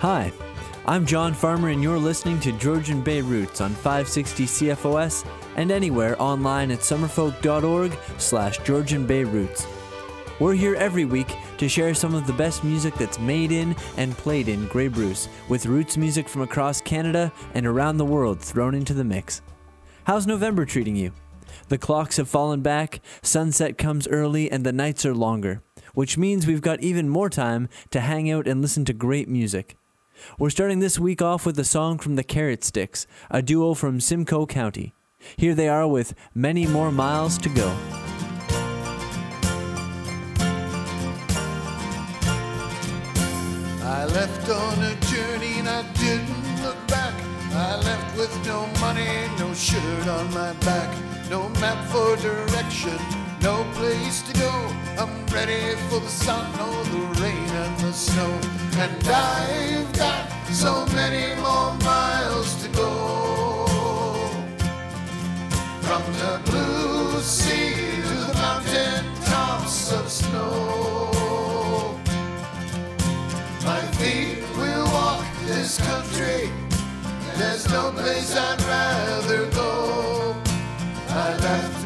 Hi, I'm John Farmer, and you're listening to Georgian Bay Roots on 560 CFOS and anywhere online at summerfolk.org slash Georgian Bay Roots. We're here every week to share some of the best music that's made in and played in Grey Bruce, with roots music from across Canada and around the world thrown into the mix. How's November treating you? The clocks have fallen back, sunset comes early, and the nights are longer, which means we've got even more time to hang out and listen to great music. We're starting this week off with a song from the Carrot Sticks, a duo from Simcoe County. Here they are with Many More Miles to Go. I left on a journey and I didn't look back. I left with no money, no shirt on my back, no map for direction, no place to go. I'm ready for the sun, or the rain and the snow. And I've got so many more miles to go. From the blue sea to the mountain tops of snow. My feet will walk this country. There's no place I'd rather go. I left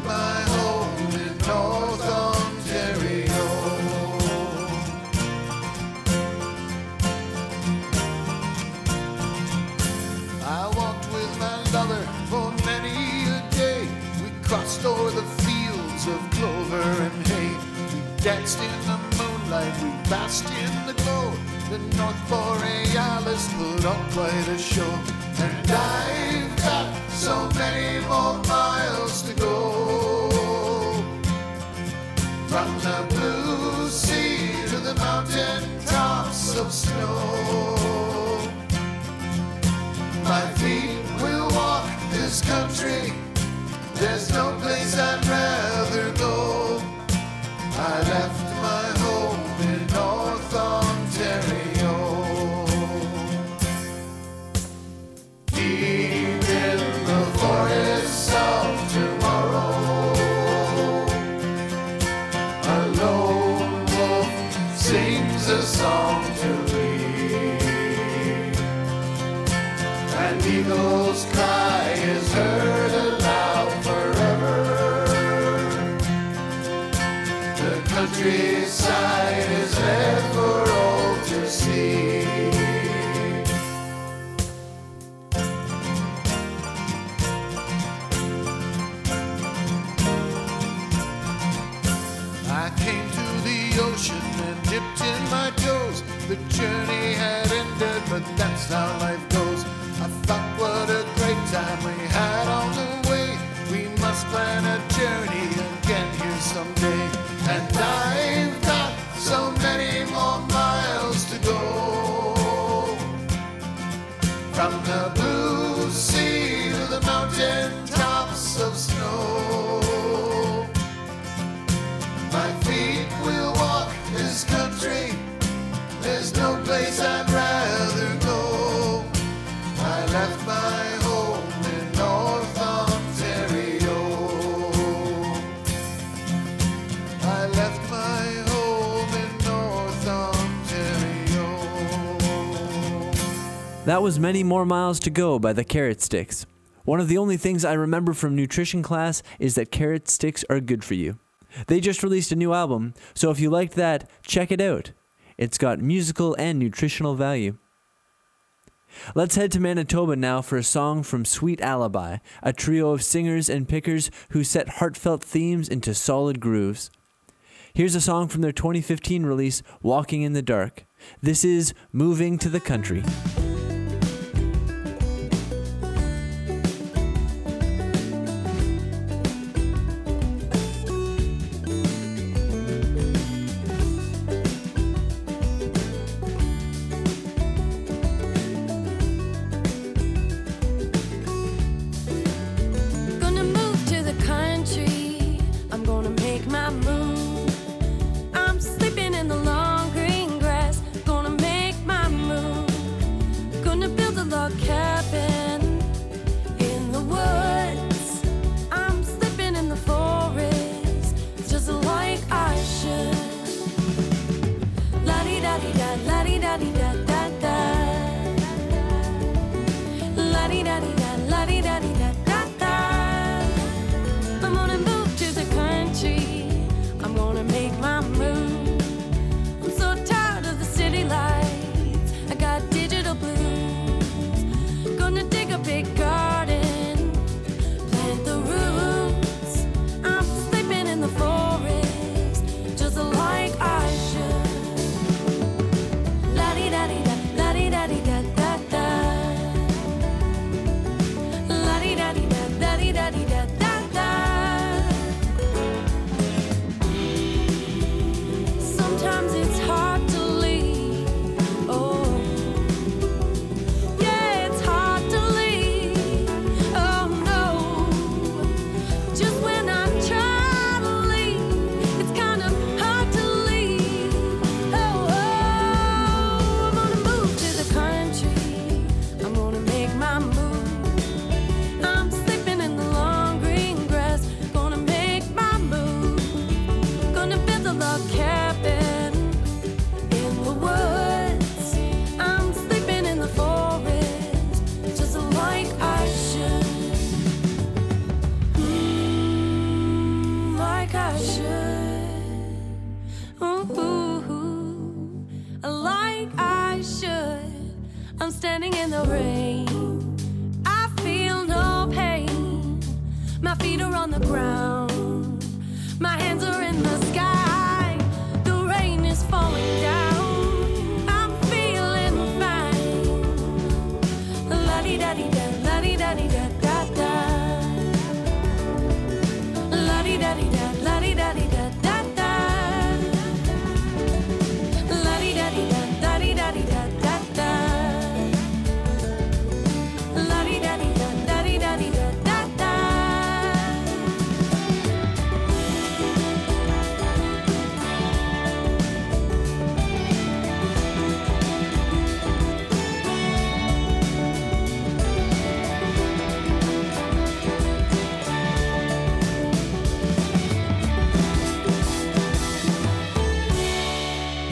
danced in the moonlight, we basked in the glow. The North Borealis put on quite a show. And I've got so many more miles to go. From the blue sea to the mountain tops of snow. My feet will walk this country. There's no place I'd rather go. I left that's how life goes. I thought what a great time we had on the way. We must plan a That was Many More Miles to Go by the Carrot Sticks. One of the only things I remember from nutrition class is that carrot sticks are good for you. They just released a new album, so if you liked that, check it out. It's got musical and nutritional value. Let's head to Manitoba now for a song from Sweet Alibi, a trio of singers and pickers who set heartfelt themes into solid grooves. Here's a song from their 2015 release, Walking in the Dark. This is Moving to the Country.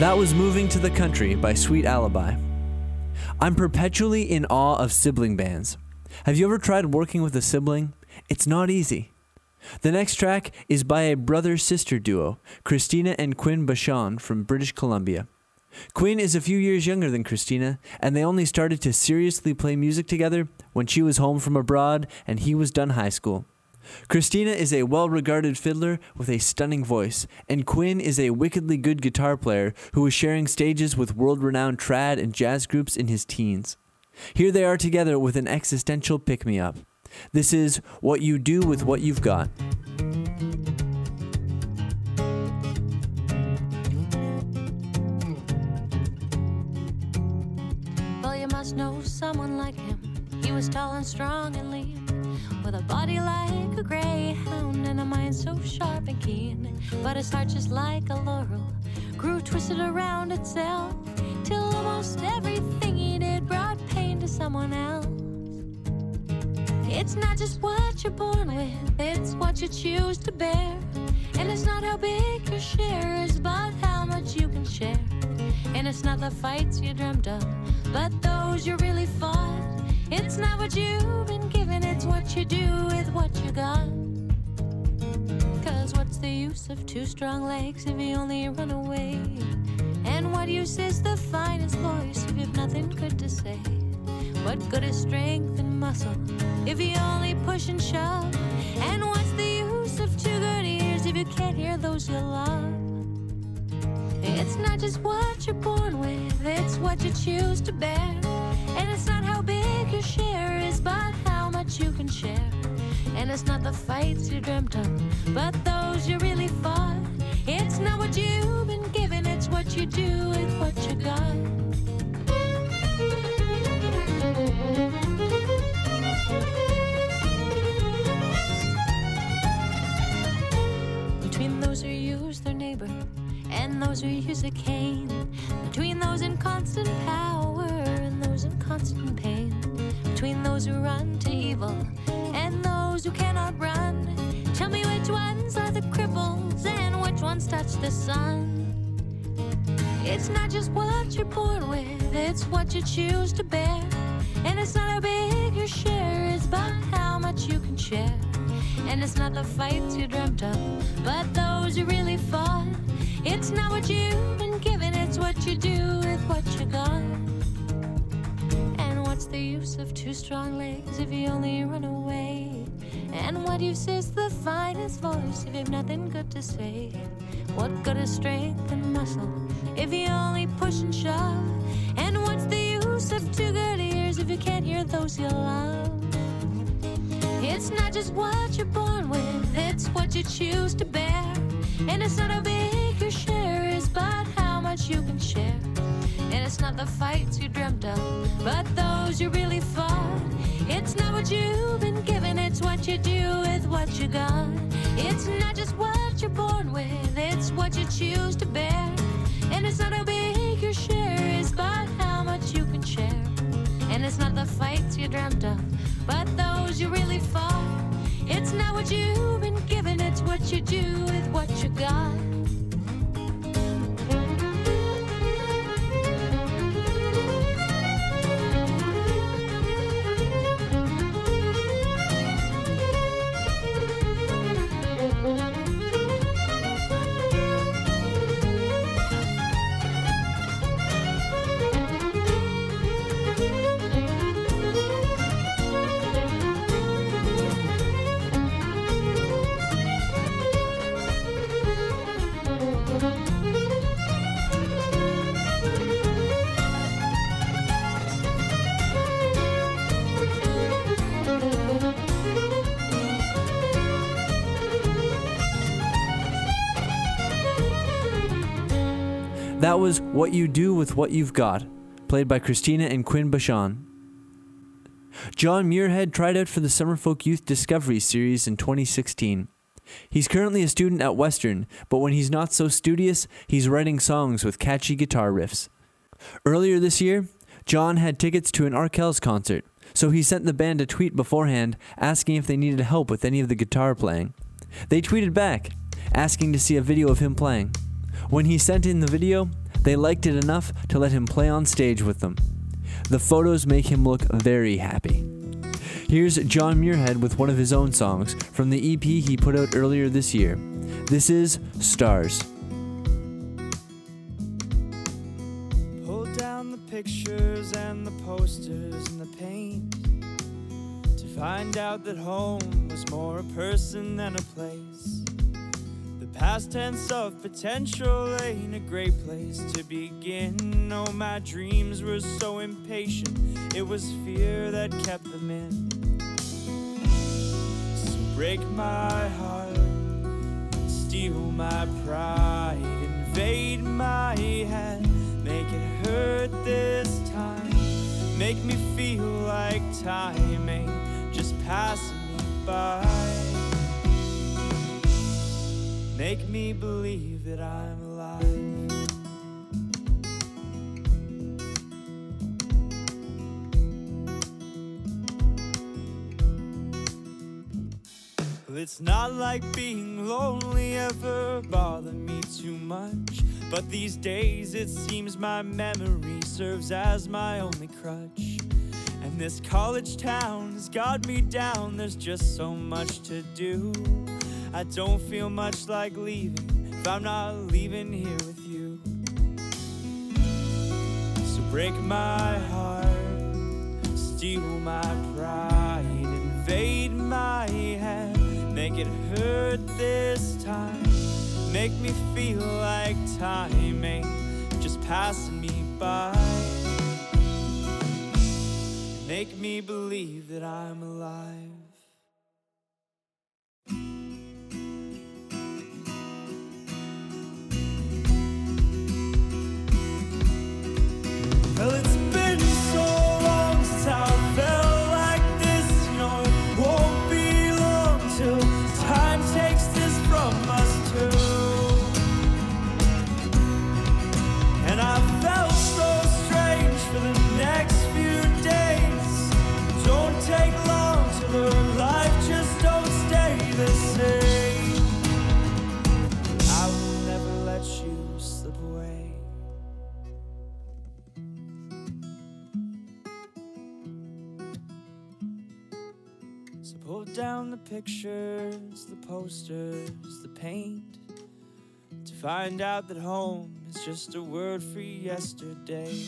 That was Moving to the Country by Sweet Alibi. I'm perpetually in awe of sibling bands. Have you ever tried working with a sibling? It's not easy. The next track is by a brother sister duo, Christina and Quinn Bachand from British Columbia. Quinn is a few years younger than Christina, and they only started to seriously play music together when she was home from abroad and he was done high school. Christina is a well regarded fiddler with a stunning voice, and Quinn is a wickedly good guitar player who was sharing stages with world renowned trad and jazz groups in his teens. Here they are together with an existential pick me up. This is What You Do with What You've Got. Well, you must know someone like him. He was tall and strong and lean, with a body like a greyhound and a mind so sharp and keen. But his heart, just like a laurel, grew twisted around itself till almost everything he did brought pain to someone else. It's not just what you're born with, it's what you choose to bear. And it's not how big your share is, but how much you can share. And it's not the fights you dreamt of, but those you really fought. It's not what you've been given, it's what you do with what you got. Cause what's the use of two strong legs if you only run away? And what use is the finest voice if you've nothing good to say? What good is strength and muscle if you only push and shove? And what's the use of two good ears if you can't hear those you love? It's not just what you're born with, it's what you choose to bear. And it's not how big your share is, but how much you can share. And it's not the fights you dreamt of, but those you really fought. It's not what you've been given, it's what you do with what you got. Between those who use their neighbor and those who use a cane. Between those in constant power those in constant pain. Between those who run to evil and those who cannot run. Tell me which ones are the cripples and which ones touch the sun. It's not just what you're born with, it's what you choose to bear. And it's not how big your share is, but how much you can share. And it's not the fights you dreamt of, but those you really fought. It's not what you've been given, it's what you do with what you got. What's the use of two strong legs if you only run away? And what use is the finest voice if you've nothing good to say? What good is strength and muscle if you only push and shove? And what's the use of two good ears if you can't hear those you love? It's not just what you're born with, it's what you choose to bear. And it's not how big your share is, but how much you can share. And it's not the fights you dreamt of, but those you really fought. It's not what you've been given, it's what you do with what you got. It's not just what you're born with, it's what you choose to bear. And it's not how big your share is, but how much you can share. And it's not the fights you dreamt of, but those you really fought. It's not what you've been given, it's what you do with what you got. That was What You Do with What You've Got, played by Christina and Quinn Bachand. John Muirhead tried out for the Summerfolk Youth Discovery Series in 2016. He's currently a student at Western, but when he's not so studious, he's writing songs with catchy guitar riffs. Earlier this year, John had tickets to an Arkells concert, so he sent the band a tweet beforehand asking if they needed help with any of the guitar playing. They tweeted back, asking to see a video of him playing. When he sent in the video, they liked it enough to let him play on stage with them. The photos make him look very happy. Here's John Muirhead with one of his own songs from the EP he put out earlier this year. This is Stars. Pull down the pictures and the posters and the paint to find out that home was more a person than a place. Past tense of potential ain't a great place to begin. Oh, my dreams were so impatient, it was fear that kept them in. So break my heart, steal my pride, invade my head, make it hurt this time, make me feel like time ain't just passing me by. Make me believe that I'm alive. It's not like being lonely ever bothered me too much. But these days it seems my memory serves as my only crutch. And this college town has got me down, there's just so much to do. I don't feel much like leaving if I'm not leaving here with you. So break my heart, steal my pride, invade my head, make it hurt this time, make me feel like time ain't just passing me by. Make me believe that I'm alive. The posters, the paint to find out that home is just a word for yesterday.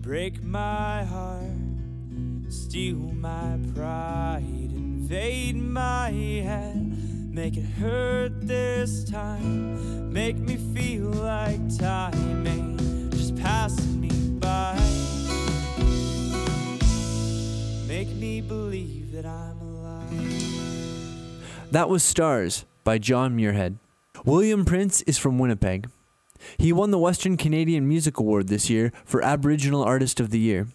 Break my heart, steal my pride, invade my head, make it hurt this time, make me feel like time ain't just passing me by. Make me believe that I'm. That was Stars by John Muirhead. William Prince is from Winnipeg. He won the Western Canadian Music Award this year for Aboriginal Artist of the Year.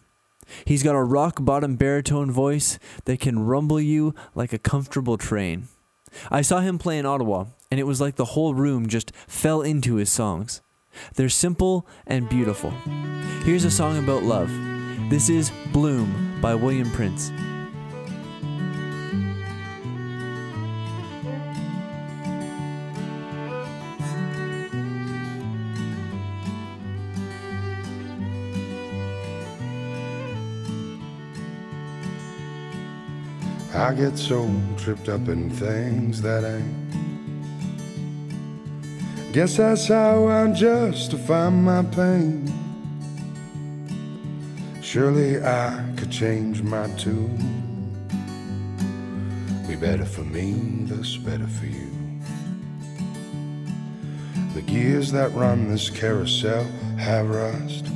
He's got a rock bottom baritone voice that can rumble you like a comfortable train. I saw him play in Ottawa, and it was like the whole room just fell into his songs. They're simple and beautiful. Here's a song about love. This is Bloom by William Prince. I get so tripped up in things that ain't. Guess that's how I justify my pain. Surely I could change my tune. Be better for me, thus better for you. The gears that run this carousel have rust.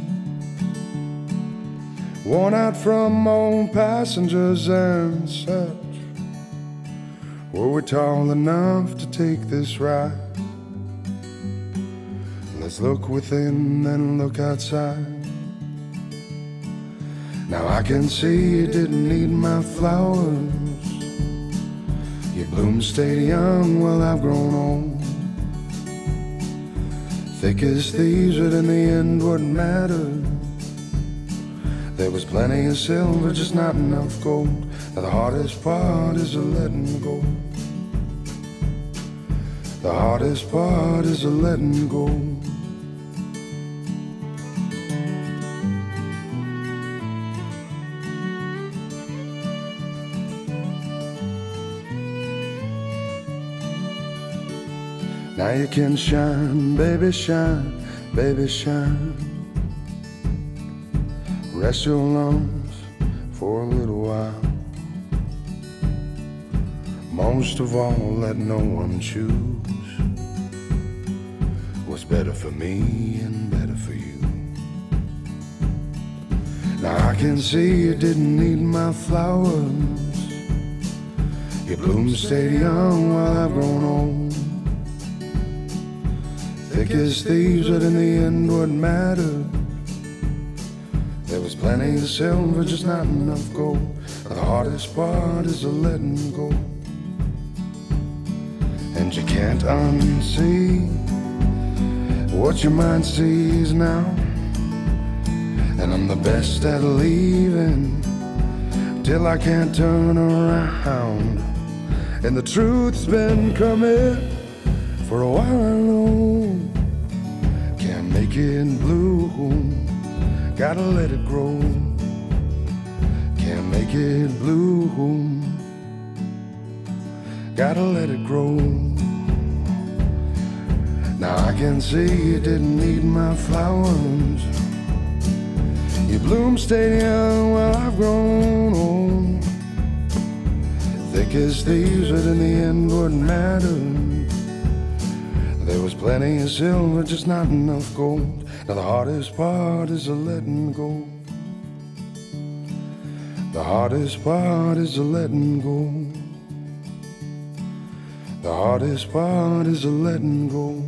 Worn out from old passengers and such. Were we tall enough to take this ride? Let's look within and look outside. Now I can see you didn't need my flowers. Your bloom stayed young while I've grown old. Thick as thieves, but in the end, what mattered? There was plenty of silver, just not enough gold. Now the hardest part is a letting go. The hardest part is a letting go. Now you can shine, baby, shine, baby, shine. Rest your lungs for a little while. Most of all, let no one choose what's better for me and better for you. Now I can see you didn't need my flowers. Your blooms stayed young while I've grown old. Thick as thieves, but in the end, what mattered? There was plenty of silver, just not enough gold. The hardest part is the letting go. And you can't unsee what your mind sees now. And I'm the best at leaving till I can't turn around. And the truth's been coming for a while, I know. Can't make it bloom, gotta let it grow. Can't make it bloom, gotta let it grow. Now I can see you didn't need my flowers. Your bloom stayed young while I've grown old. Thick as thieves, but in the end, wouldn't matter. There was plenty of silver, just not enough gold. Now the hardest part is the letting go. The hardest part is the letting go. The hardest part is the letting go.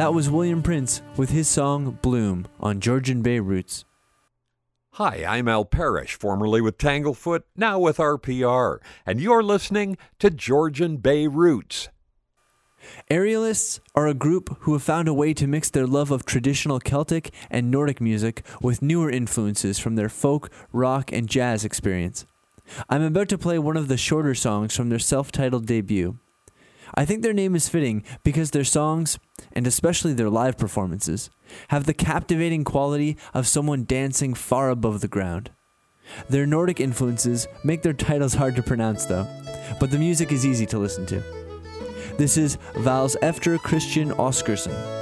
That was William Prince with his song Bloom on Georgian Bay Roots. Hi, I'm Al Parrish, formerly with Tanglefoot, now with RPR, and you're listening to Georgian Bay Roots. Aerialists are a group who have found a way to mix their love of traditional Celtic and Nordic music with newer influences from their folk, rock, and jazz experience. I'm about to play one of the shorter songs from their self titled debut. I think their name is fitting because their songs, and especially their live performances, have the captivating quality of someone dancing far above the ground. Their Nordic influences make their titles hard to pronounce, though, but the music is easy to listen to. This is Vals Efter Christian Oscarson.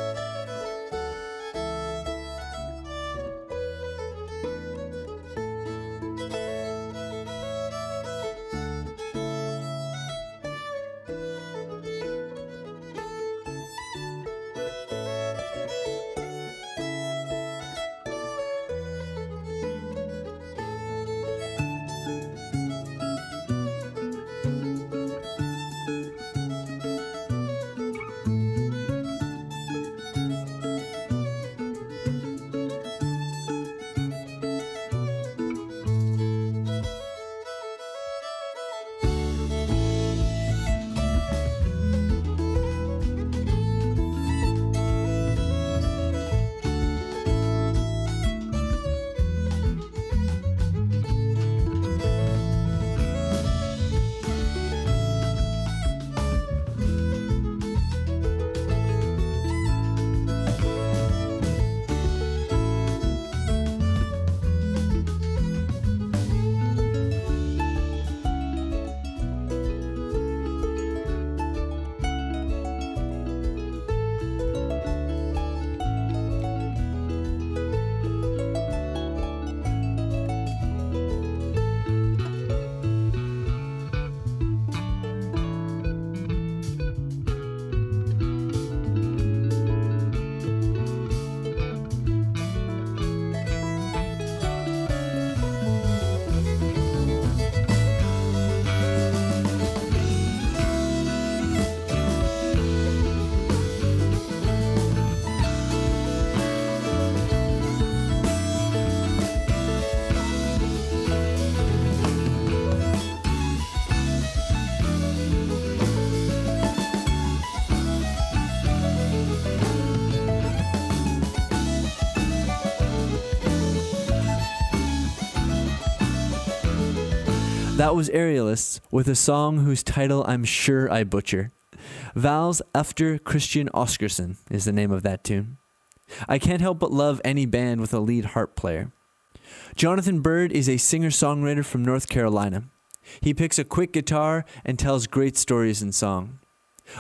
That was Aerialists with a song whose title I'm sure I butcher. Val's Efter Christian Oscarson is the name of that tune. I can't help but love any band with a lead harp player. Jonathan Byrd is a singer songwriter from North Carolina. He picks a quick guitar and tells great stories in song.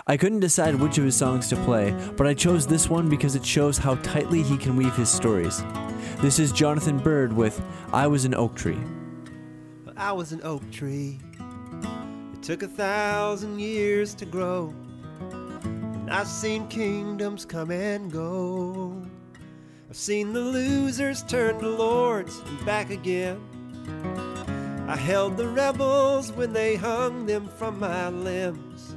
I couldn't decide which of his songs to play, but I chose this one because it shows how tightly he can weave his stories. This is Jonathan Byrd with I Was an Oak Tree. I was an oak tree. It took a thousand years to grow. And I've seen kingdoms come and go. I've seen the losers turn to lords and back again. I held the rebels when they hung them from my limbs.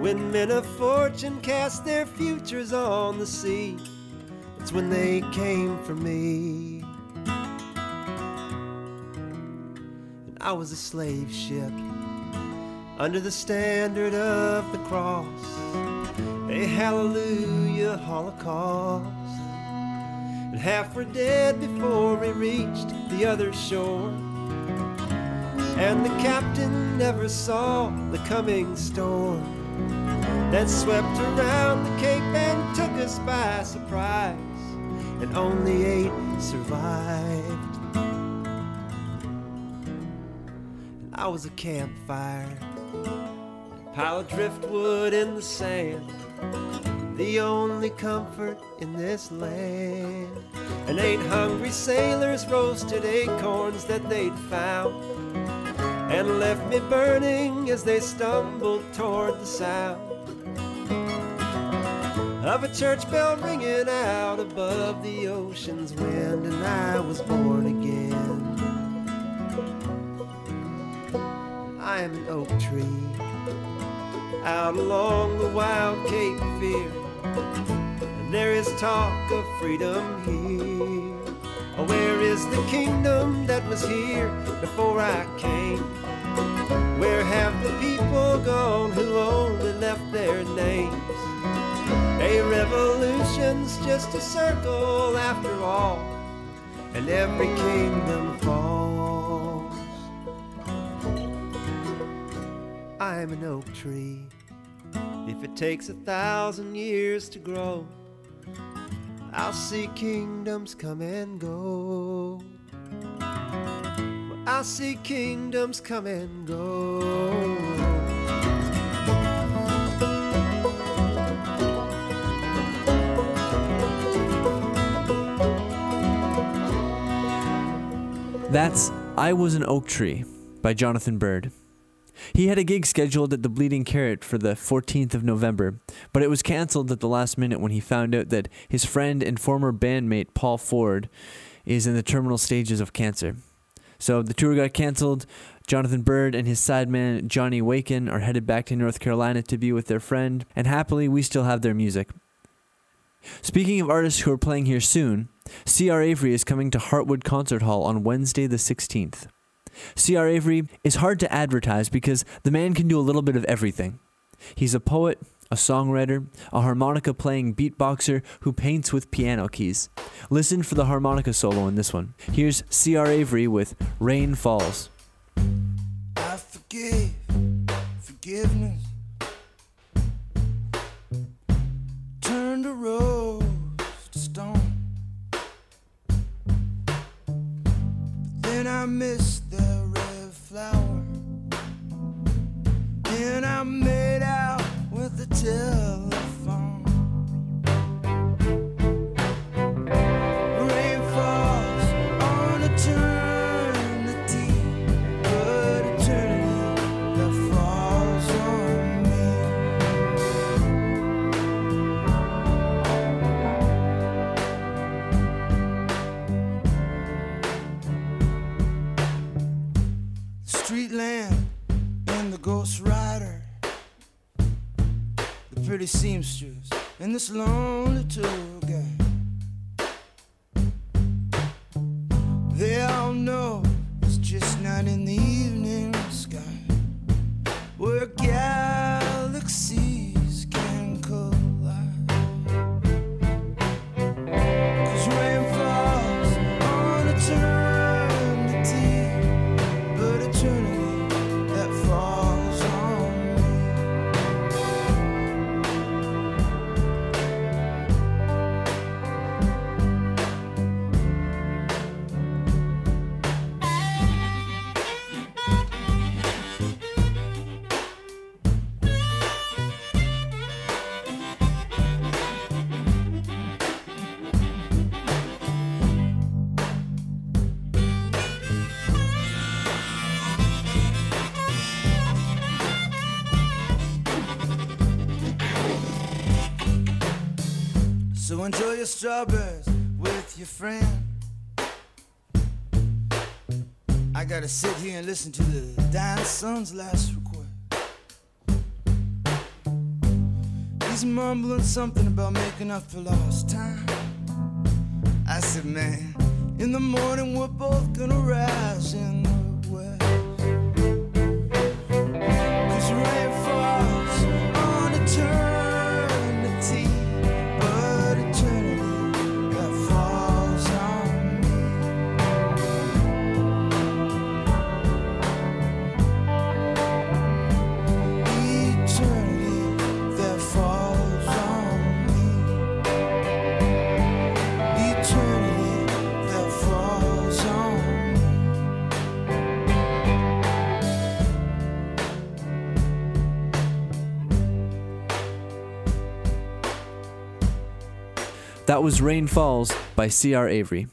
When men of fortune cast their futures on the sea, it's when they came for me. I was a slave ship under the standard of the cross, a hallelujah holocaust. And half were dead before we reached the other shore. And the captain never saw the coming storm that swept around the Cape and took us by surprise, and only eight survived. I was a campfire, A pile of driftwood in the sand, the only comfort in this land. And eight hungry sailors roasted acorns that they'd found. And left me burning as they stumbled toward the sound. Of a church bell ringing out above the ocean's wind, and I was born again. An oak tree out along the wild Cape Fear, and there is talk of freedom here. Oh, where is the kingdom that was here before I came? Where have the people gone who only left their names? A revolution's just a circle after all, and every kingdom falls. I'm an oak tree. If it takes a thousand years to grow, I'll see kingdoms come and go. I'll see kingdoms come and go. That's I Was an Oak Tree by Jonathan Byrd. He had a gig scheduled at the Bleeding Carrot for the 14th of November, but it was canceled at the last minute when he found out that his friend and former bandmate Paul Ford is in the terminal stages of cancer. So the tour got canceled. Jonathan Byrd and his sideman Johnny Waken are headed back to North Carolina to be with their friend, and happily we still have their music. Speaking of artists who are playing here soon, C.R. Avery is coming to Heartwood Concert Hall on Wednesday the 16th. C.R. Avery is hard to advertise because the man can do a little bit of everything. He's a poet, a songwriter, a harmonica playing beatboxer who paints with piano keys. Listen for the harmonica solo in this one. Here's C.R. Avery with Rain Falls. I forgive, forgiveness. Rose to stone. Then I missed the flower. Then I made out with the telephone. Ghost rider, the pretty seamstress and this lonely tour guide. They all know it's just not in the strawberries with your friend. I gotta sit here and listen to the dying son's last request. He's mumbling something about making up for lost time. I said, man, in the morning we're both gonna rise in That was Rain Falls by C.R. Avery.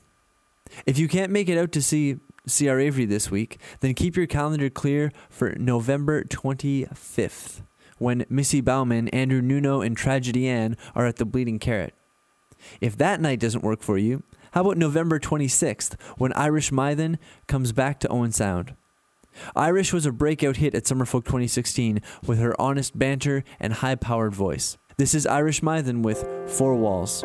If you can't make it out to see C.R. Avery this week, then keep your calendar clear for November 25th, when Missy Bauman, Andrew Nuno, and Tragedy Ann are at the Bleeding Carrot. If that night doesn't work for you, how about November 26th, when Irish Mythen comes back to Owen Sound? Irish was a breakout hit at Summerfolk 2016 with her honest banter and high powered voice. This is Irish Mythen with Four Walls.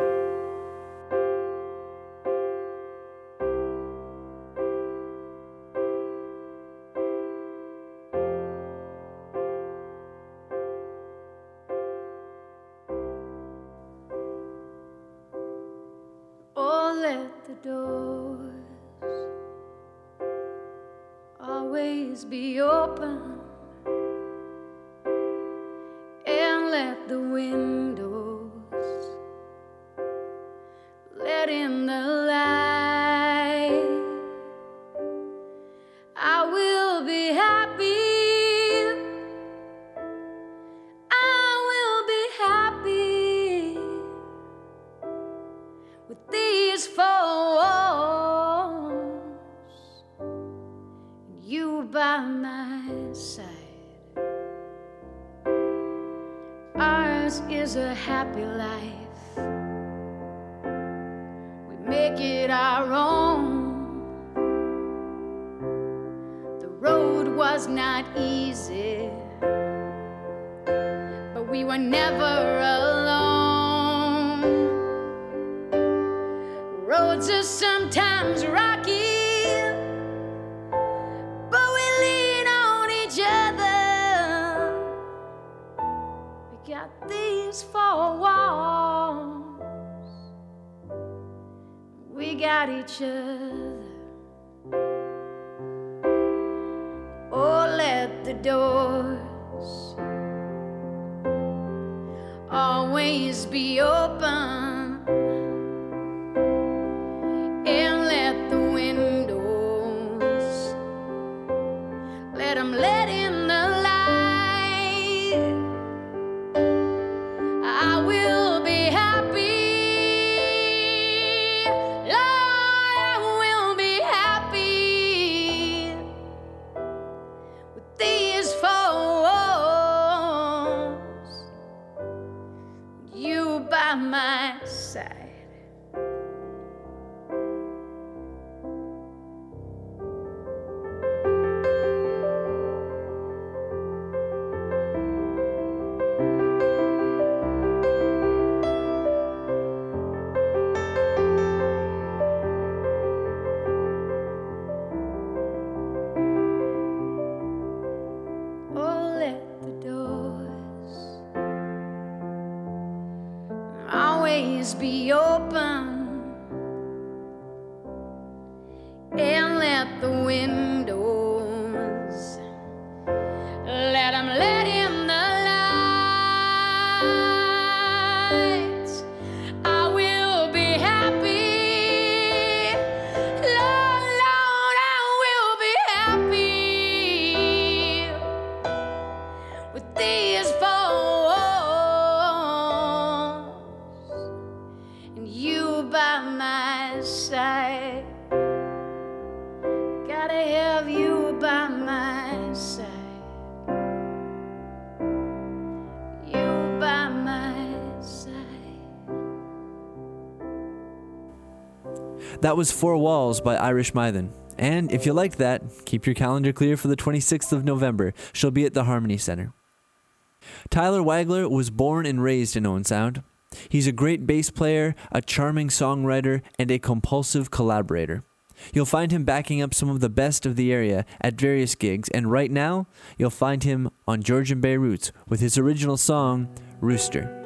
Got these four walls, we got each other. Oh, let the doors always be open my side. Gotta have you by my side. You by my side. That was Four Walls by Irish Mythen. And if you like that, keep your calendar clear for the 26th of November. She'll be at the Harmony Center. Tyler Wagler was born and raised in Owen Sound. He's a great bass player, a charming songwriter, and a compulsive collaborator. You'll find him backing up some of the best of the area at various gigs, and right now, you'll find him on Georgian Bay Roots with his original song, Rooster.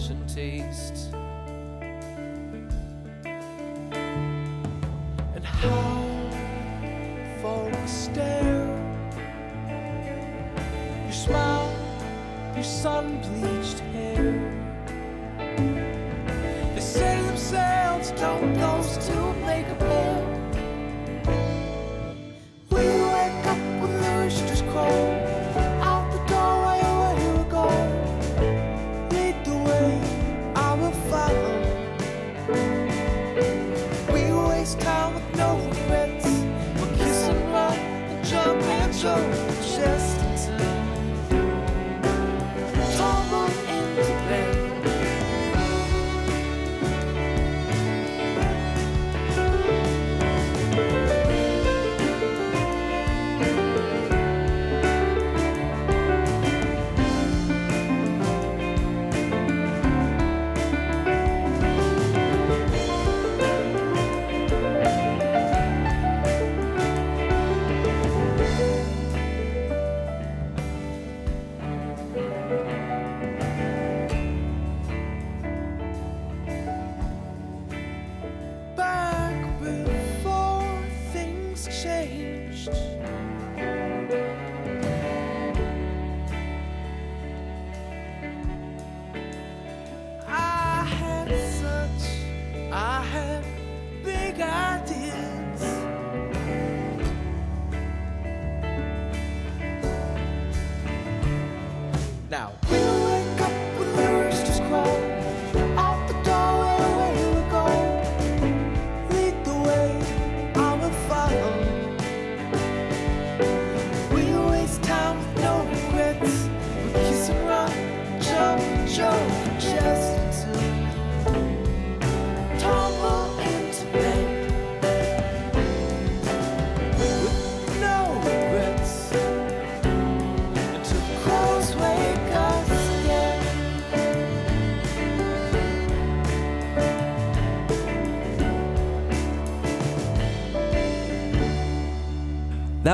touch and taste. And how folks stare, your smile, your sun bleached.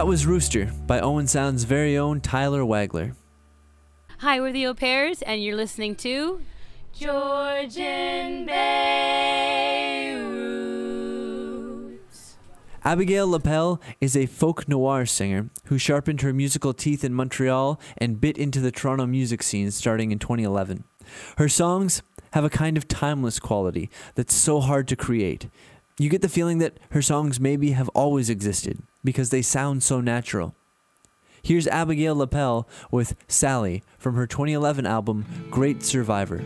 That was Rooster by Owen Sound's very own Tyler Wagler. Hi, we're the Au Pairs, and you're listening to Georgian Bay Roots. Abigail Lapell is a folk noir singer who sharpened her musical teeth in Montreal and bit into the Toronto music scene starting in 2011. Her songs have a kind of timeless quality that's so hard to create, you get the feeling that her songs maybe have always existed because they sound so natural. Here's Abigail Lapell with Sally from her 2011 album Great Survivor.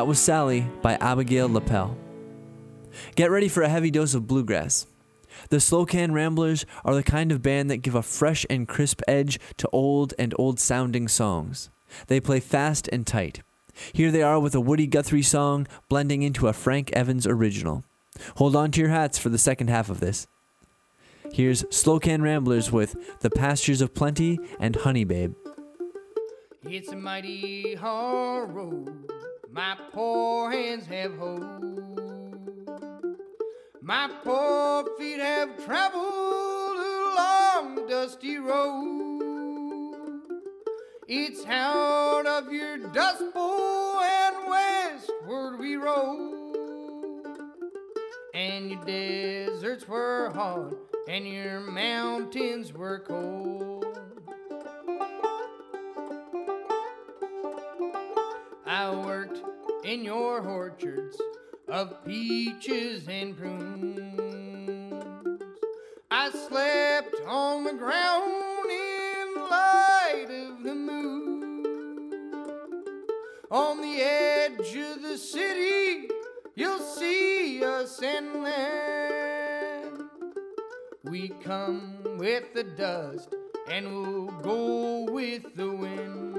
That was Sally by Abigail Lapell. Get ready for a heavy dose of bluegrass. The Slocan Ramblers are the kind of band that give a fresh and crisp edge to old and old sounding songs. They play fast and tight. Here they are with a Woody Guthrie song blending into a Frank Evans original. Hold on to your hats for the second half of this. Here's Slocan Ramblers with The Pastures of Plenty and Honey Babe. It's a mighty hard road my poor hands have hoed. My poor feet have traveled along the dusty road. It's out of your dust bowl and westward we roll. And your deserts were hard and your mountains were cold. I worked in your orchards of peaches and prunes. I slept on the ground in the light of the moon. On the edge of the city, you'll see us and then we come with the dust and we'll go with the wind.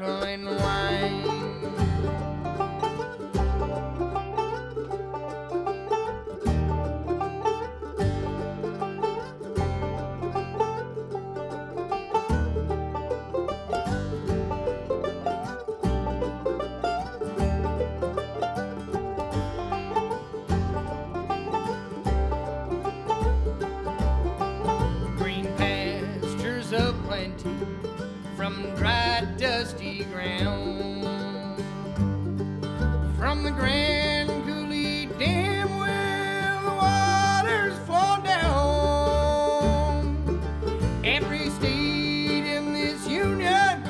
Sparkling wine. ground. From the Grand Coulee Dam where the waters flow down. Every state in this union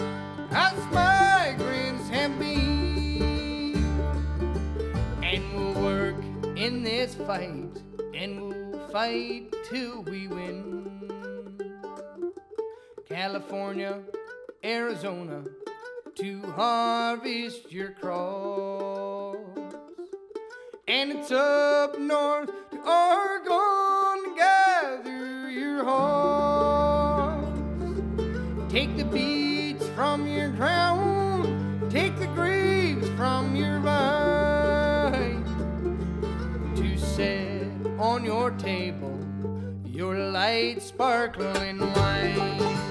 has migrants have been. And we'll work in this fight, and we'll fight till we win. California, Arizona, to harvest your crops. And it's up north to Oregon to gather your hearts. Take the beads from your ground, take the grapes from your vine to set on your table your light sparkling wine.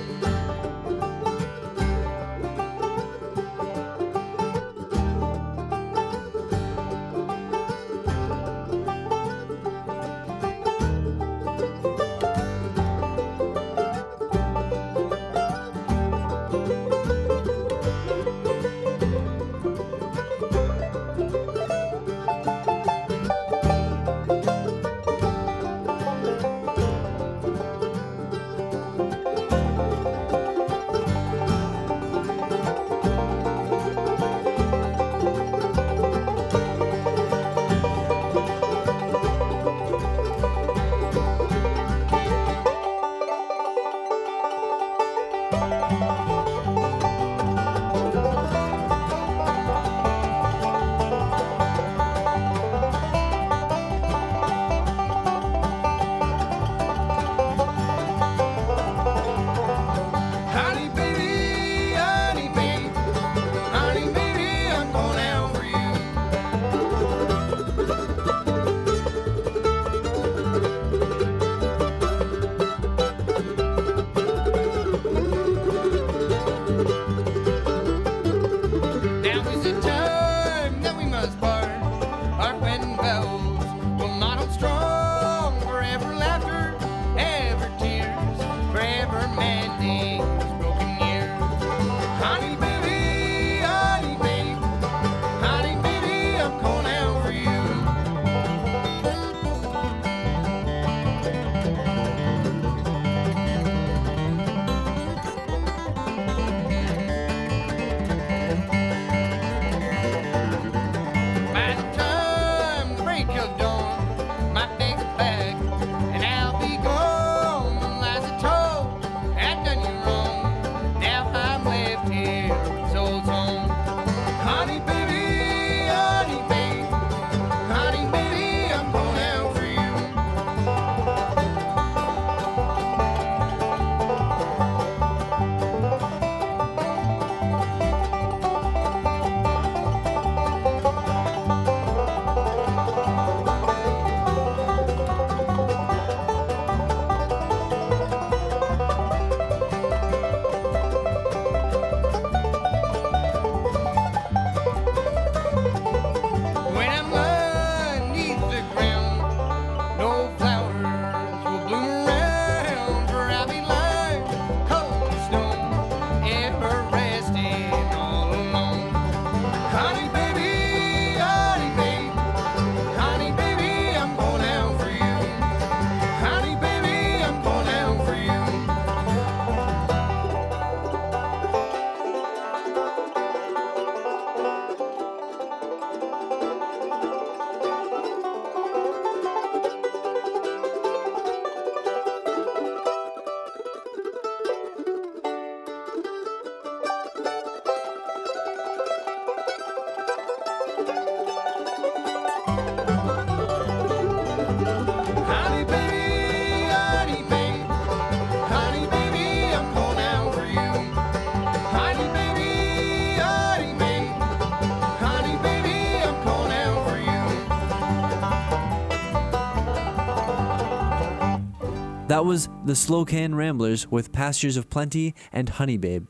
That was the Slocan Ramblers with Pastures of Plenty and Honey Babe.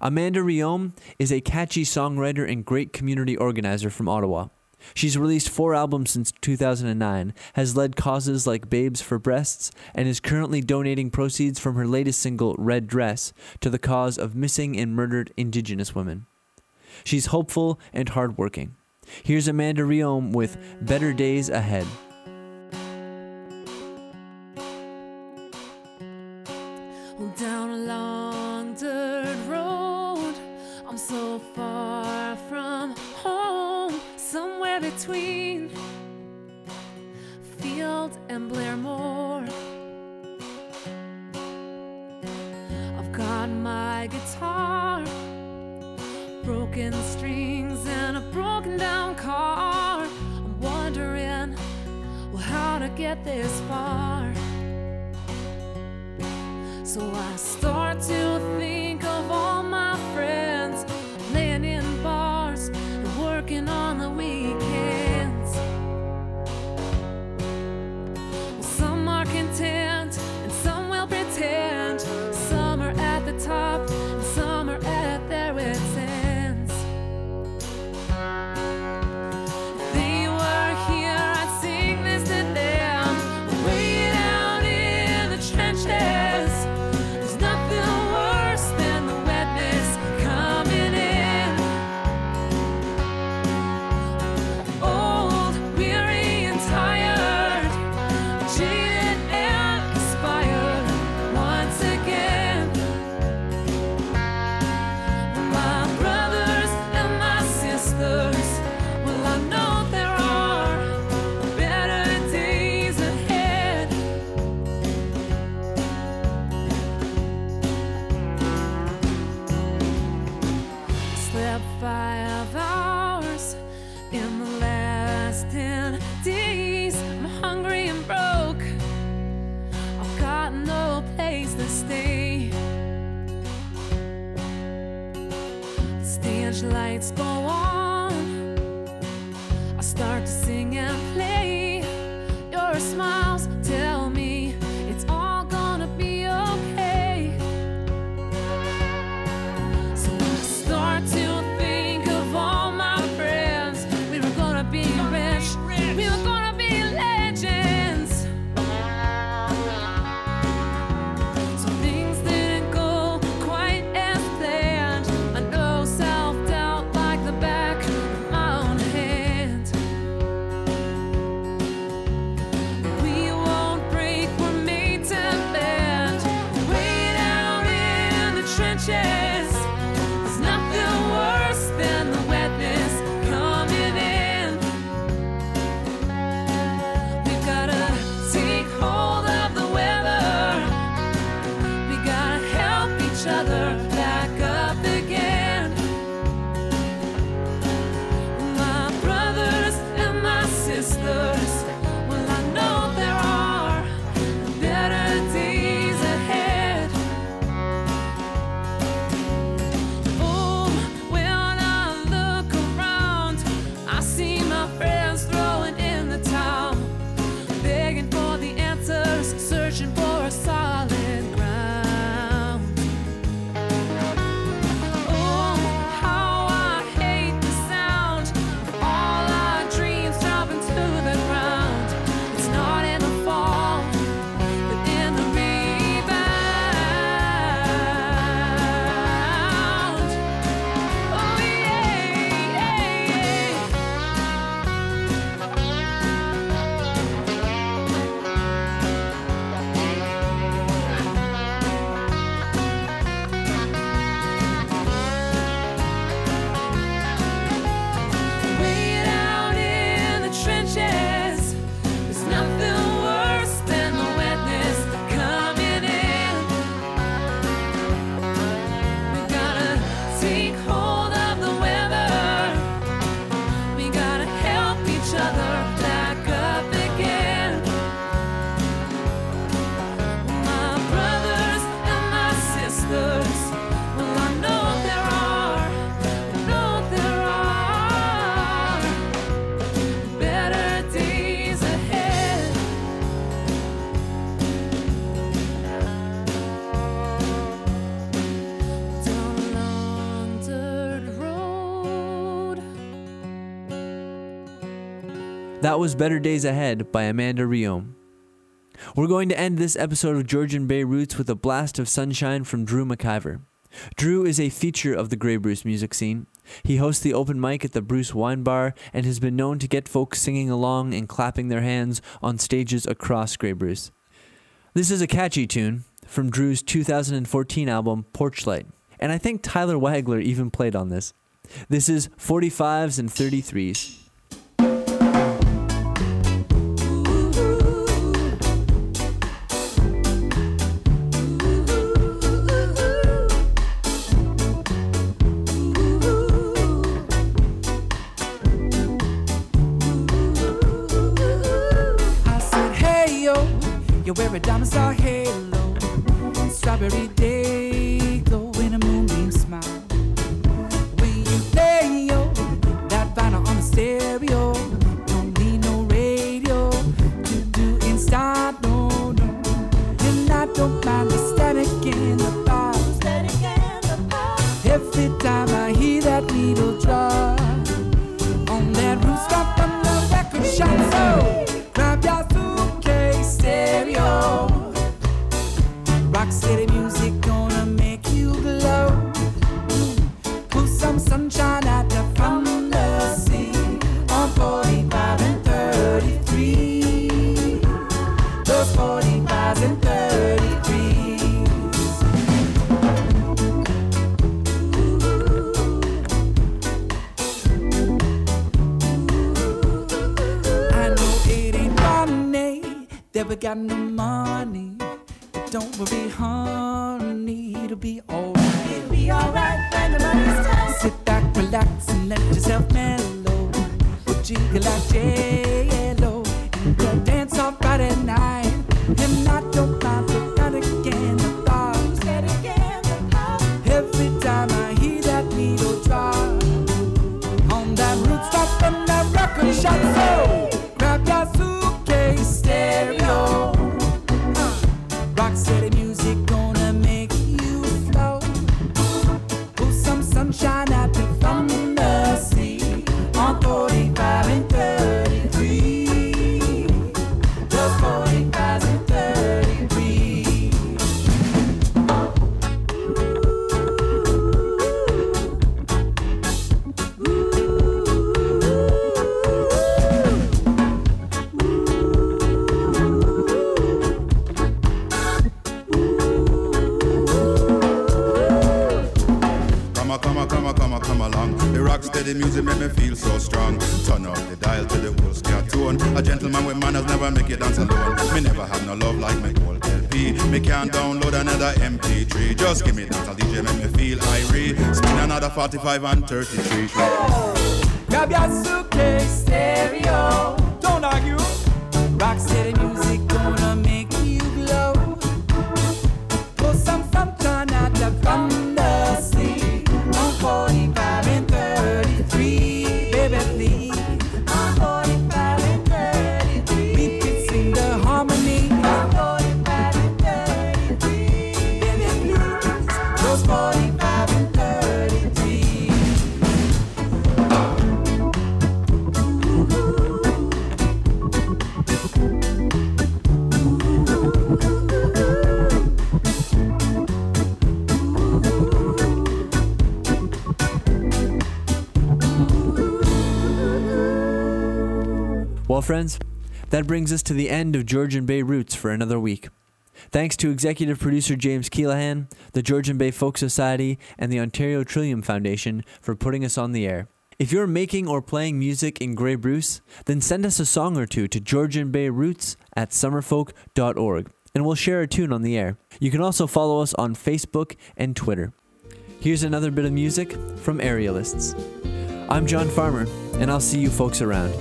Amanda Rheaume is a catchy songwriter and great community organizer from Ottawa. She's released four albums since 2009, has led causes like Babes for Breasts, and is currently donating proceeds from her latest single, Red Dress, to the cause of missing and murdered Indigenous women. She's hopeful and hardworking. Here's Amanda Rheaume with Better Days Ahead. That was Better Days Ahead by Amanda Rheaume. We're going to end this episode of Georgian Bay Roots with a blast of sunshine from Drew McIver. Drew is a feature of the Grey Bruce music scene. He hosts the open mic at the Bruce Wine Bar and has been known to get folks singing along and clapping their hands on stages across Grey Bruce. This is a catchy tune from Drew's 2014 album Porchlight, and I think Tyler Wagler even played on this. This is 45s and 33s. Strawberry day 45 and 33. Grab Well, friends, that brings us to the end of Georgian Bay Roots for another week. Thanks to executive producer James Keelaghan, the Georgian Bay Folk Society, and the Ontario Trillium Foundation for putting us on the air. If you're making or playing music in Grey Bruce, then send us a song or two to Georgian Bay Roots at summerfolk.org, and we'll share a tune on the air. You can also follow us on Facebook and Twitter. Here's another bit of music from Aerialists. I'm John Farmer, and I'll see you folks around.